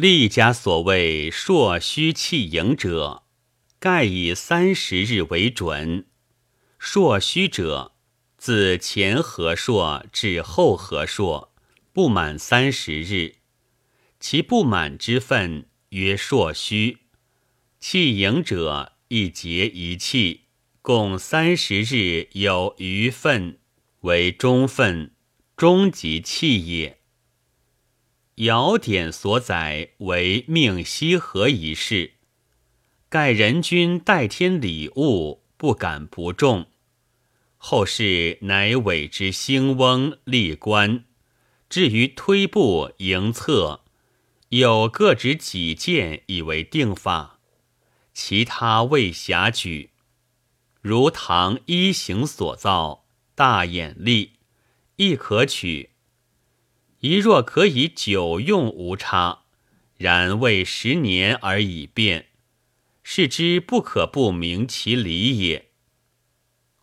历家所谓朔虚气盈者，盖以三十日为准。朔虚者，自前合朔至后合朔，不满三十日，其不满之分曰朔虚。气盈者，一节一气，共三十日有余分，为中分，终极气也。尧典所载为命西河一事，盖人君代天礼物，不敢不重。后世乃委之兴翁立官，至于推步迎策，有各执己见以为定法，其他未暇举。如唐一行所造大眼力，亦可取。一若可以久用无差，然未十年而已变，是之不可不明其理也。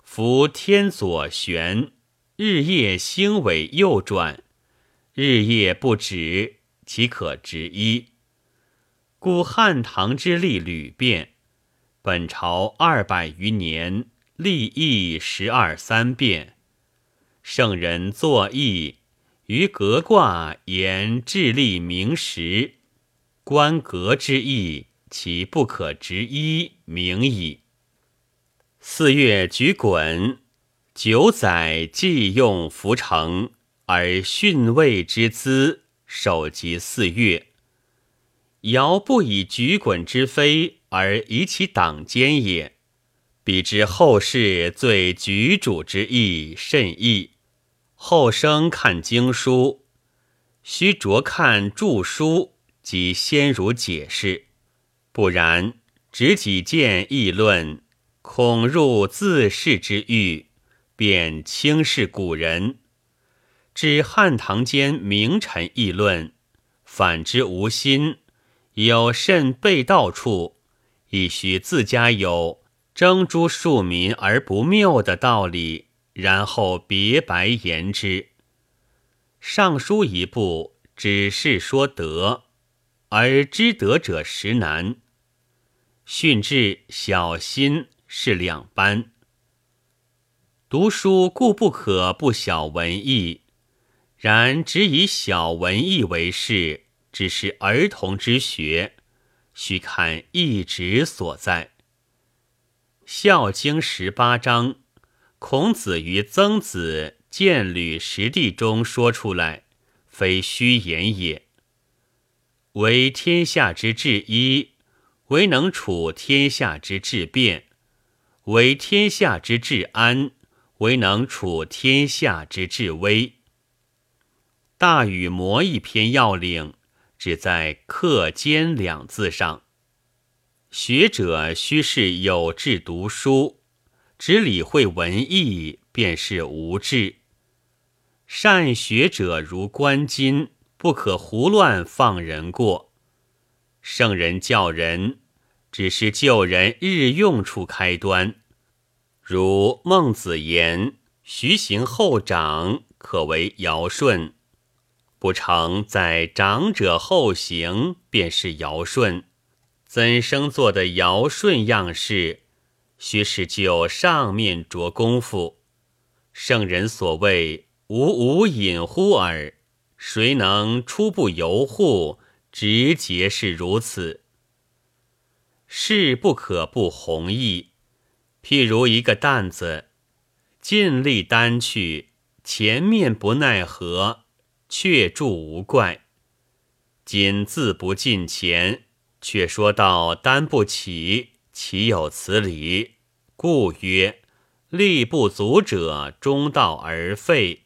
夫天左旋，日夜星尾右转，日夜不止，岂可执一？故汉唐之历屡变，本朝二百余年，历亦十二三变。圣人作义。于革卦言智力明时，观革之意，其不可执一明矣。四月举滚，九载既用浮成，而训位之资，首及四月。尧不以举滚之非，而以其党间也。彼之后世最举主之意甚异。后生看经书，须着看注书及先儒解释，不然只己见议论，恐入自恃之欲，便轻视古人。至汉唐间名臣议论，反之无心，有甚被盗处，亦须自家有征诸庶民而不谬的道理。然后别白言之。尚书一部只是说德，而知德者实难。训志小心是两般。读书固不可不晓文艺，然只以小文艺为事，只是儿童之学，须看义旨所在。《孝经》十八章。孔子与曾子见履实地中说出来，非虚言也。为天下之治一，唯能处天下之治变；为天下之治安，唯能处天下之治危。大禹谟一篇要领，只在“克奸”两字上。学者须是有志读书。只理会文艺，便是无志。善学者如观金，不可胡乱放人过。圣人教人，只是救人日用处开端。如孟子言：“徐行后长，可为尧舜。”不成，在长者后行，便是尧舜。怎生做的尧舜样式？须是就上面着功夫，圣人所谓“无无隐乎耳”，谁能初不由户，直节是如此。事不可不弘毅，譬如一个担子，尽力担去，前面不奈何，却住无怪；今自不进前，却说到担不起。岂有此理？故曰：力不足者，中道而废。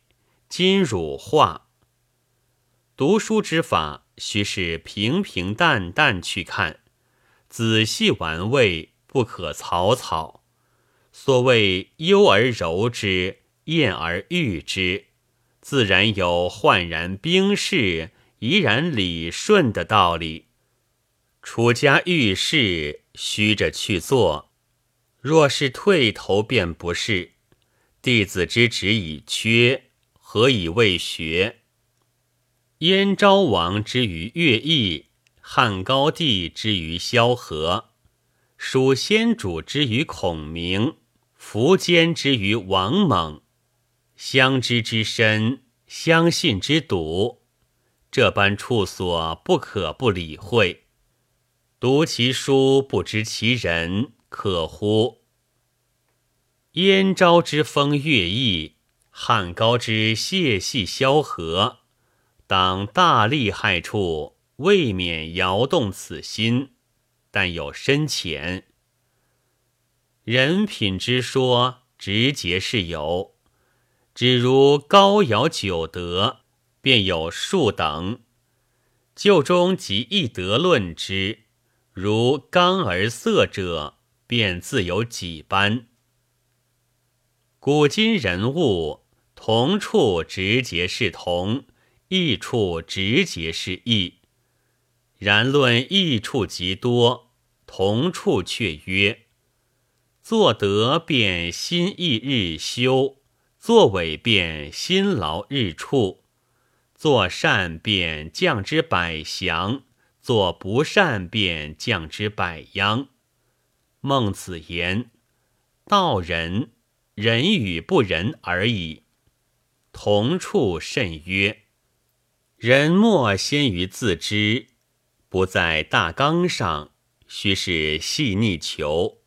今汝化。读书之法，须是平平淡淡去看，仔细玩味，不可草草。所谓优而柔之，艳而育之，自然有焕然冰释，怡然理顺的道理。楚家遇事。虚着去做，若是退头便不是。弟子之职已缺，何以未学？燕昭王之于乐毅，汉高帝之于萧何，蜀先主之于孔明，苻坚之于王猛，相知之深，相信之笃，这般处所不可不理会。读其书不知其人，可乎？燕昭之风乐毅，汉高之谢系萧何，当大利害处。未免摇动此心，但有深浅。人品之说，直节是有，只如高尧九德，便有数等。旧中即一德论之，如刚而色者，便自有几般。古今人物，同处直节是同，异处直节是异。然论异处极多，同处却曰：作德便心意日修，作伪便辛劳日处；作善便降之百祥，作不善便降之百殃。孟子言：道人，人与不仁而已。同处甚曰：人莫先于自知。不在大纲上，须是细腻求。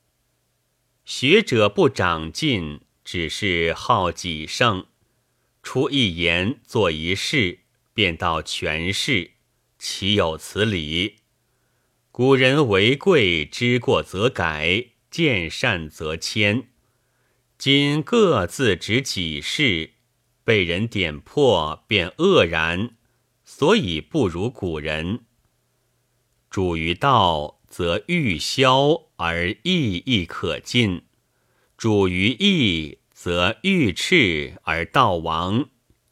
学者不长进，只是好己胜，出一言，做一事，便道全是，岂有此理？古人为贵，知过则改，见善则迁。今各自执己事，被人点破，便愕然，所以不如古人。主于道，则欲消而义亦可尽；主于义，则欲赤而道亡，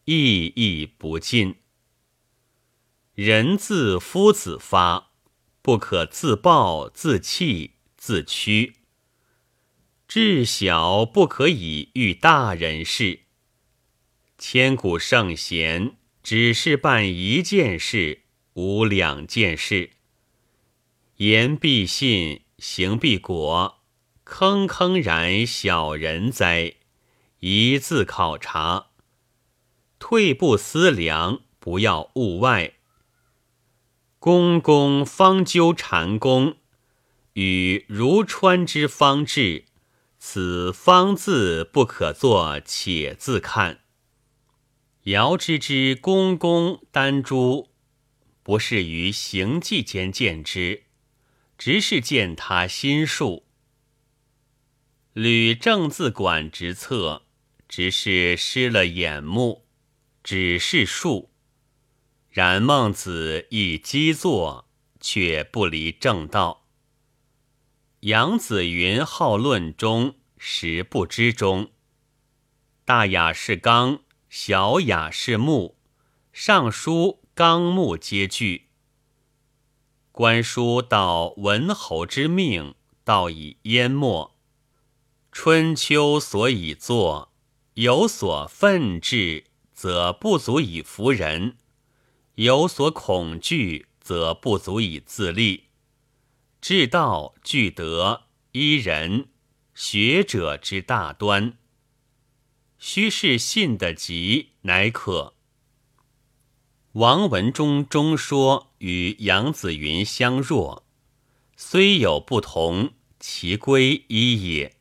义亦不尽。人自夫子发，不可自暴自弃自屈；至小不可以喻大人事。千古圣贤，只是办一件事，无两件事。言必信，行必果，坑坑然小人哉！一字考察，退步思量，不要物外。公公方究禅公，与如川之方志，此方字不可作且自看。尧之之公公丹朱，不是于行迹间见之。直是见他心术，吕正字管之策，直是失了眼目，只是术。然孟子亦积作，却不离正道。杨子云好论中，实不知中。大雅是纲，小雅是目，尚书纲目皆具。官书到文侯之命，道已淹没。春秋所以作，有所愤志，则不足以服人；有所恐惧，则不足以自立。至道具德依人，学者之大端。须是信得急，乃可。王文中中说与杨子云相若，虽有不同，其归一也。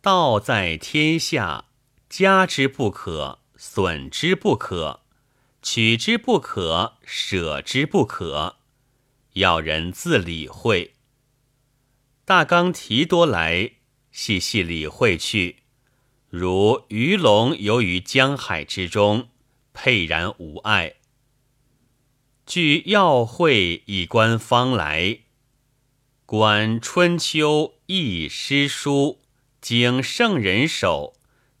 道在天下，加之不可，损之不可，取之不可，舍之不可，要人自理会。大纲提多来，细细理会去，如鱼龙游于江海之中。沛然无碍。据要会以观方来，观《春秋》易诗书，经圣人手，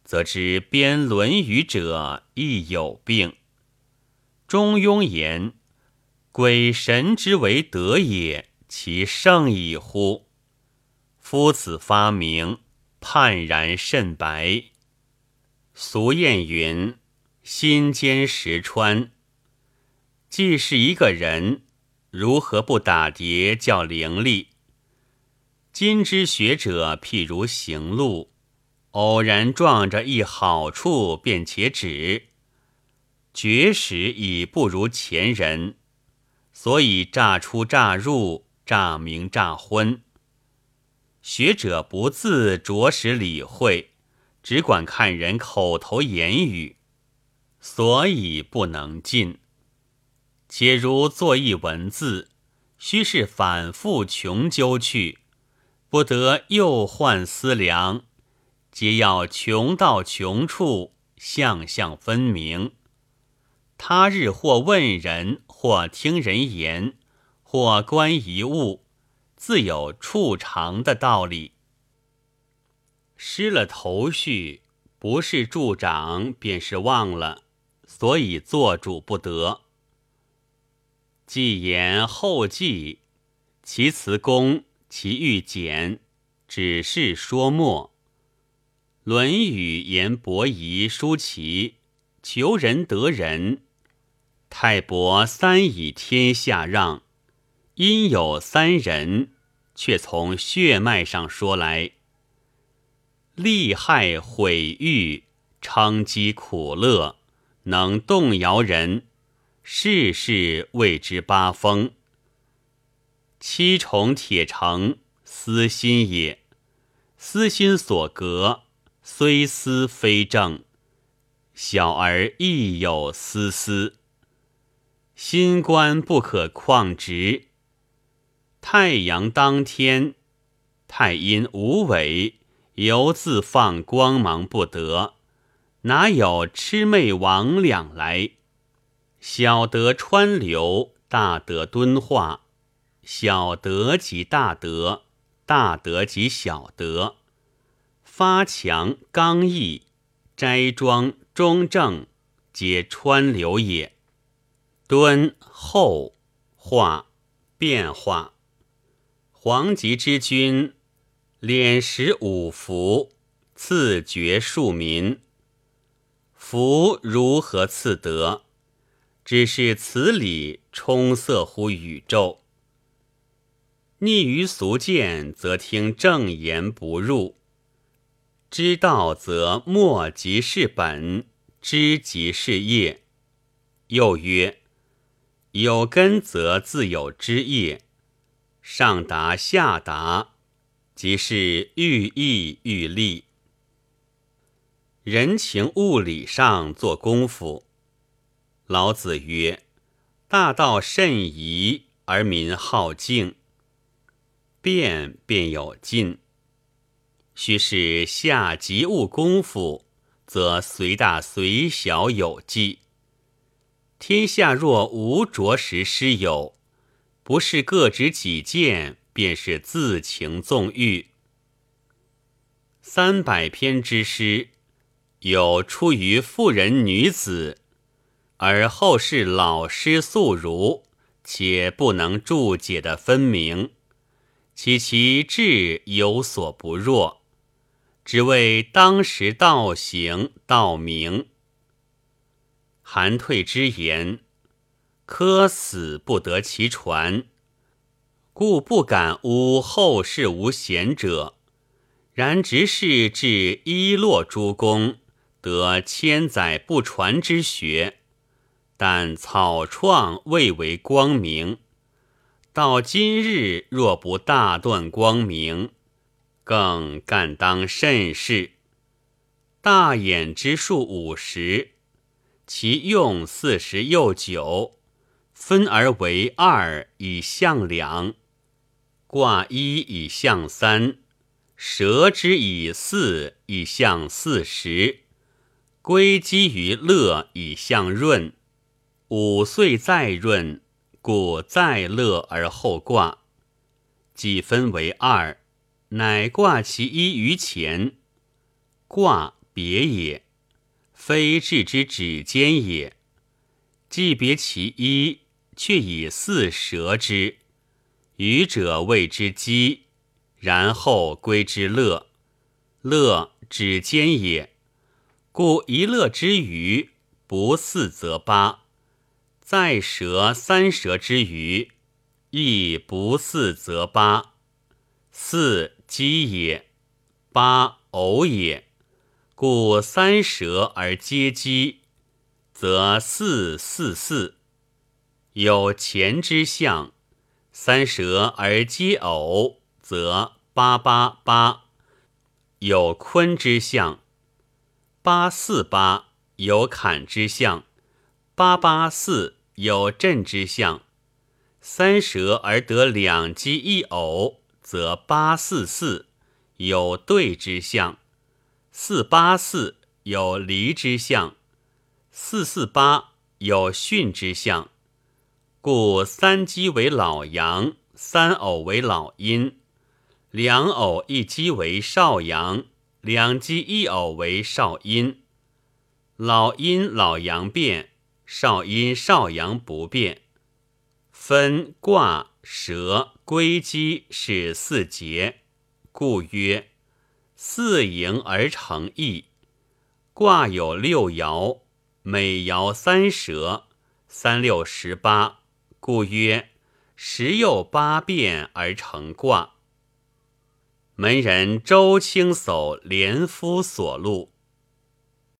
则知编《论语》者亦有病。中庸言：“鬼神之为德也，其圣矣乎？”夫子发明，判然甚白。俗谚云。心坚石穿，既是一个人，如何不打叠叫伶俐？今之学者，譬如行路，偶然撞着一好处，便且止。绝时已不如前人，所以乍出乍入，乍明乍昏。学者不自着实理会，只管看人口头言语，所以不能进。且如作一文字，须是反复穷究去，不得又换思量，皆要穷到穷处，相相分明。他日或问人，或听人言，或观一物，自有处长的道理。失了头绪，不是助长，便是忘了，所以做主不得。既言后记，其辞工，其欲简，只是说末。《论语》言伯夷、叔齐，求人得人。太伯三以天下让，因有三人，却从血脉上说来。利害毁誉，称讥苦乐，能动摇人。世事谓之八风，七重铁城，私心也。私心所隔，虽私非正，小儿亦有私私。心官不可旷直。太阳当天，太阴无为，犹自放光芒不得，哪有魑魅魍魉来？小德川流，大德敦化。小德即大德，大德即小德。发强刚毅，斋庄中正，皆川流也。敦厚化变化。黄极之君，敛食五福，赐爵庶民。福如何赐得？只是此理充塞乎宇宙，逆于俗见，则听正言不入；知道则莫即是本，知即是业。又曰：有根则自有枝叶，上达下达，即是寓意寓利。人情物理上做功夫。老子曰：“大道甚夷，而民好径。变便有尽。须是下及物功夫，则随大随小有计。天下若无着实师友，不是各执己见，便是自情纵欲。三百篇之诗，有出于妇人女子。”而后世老师素儒，且不能注解的分明，其其志有所不若，只为当时道行道明。韩退之言，科死不得其传，故不敢诬后世无贤者。然直是至伊洛诸公，得千载不传之学。但草创未为光明，到今日若不大断光明，更干当甚事。大衍之数五十，其用四十又九，分而为二以象两，卦一以象三，蛇之以四以象四十，归基于乐以象润。五岁再润，故再乐而后卦，即分为二，乃卦其一于前。卦别也，非置之指间也。既别其一，却以四蛇之，愚者谓之鸡，然后归之乐。乐指间也，故一乐之余，不四则八。再舌三舌之余，亦不四则八。四奇也，八偶也。故三蛇而皆奇，则四四四。有前之象，三蛇而皆偶，则八八八。有坤之象，八四八。有坎之象，八八四有震之象。三蛇而得两奇一偶，则八四四有对之象；四八四有离之象；四四八有巽之象。故三奇为老阳，三偶为老阴，两偶一奇为少阳，两奇一偶为少阴。老阴老阳变，少阴少阳不变。分卦蛇归基是四节，故曰四营而成邑。卦有六爻，每爻三蛇，三六十八，故曰十有八变而成卦。门人周清叟连夫所录。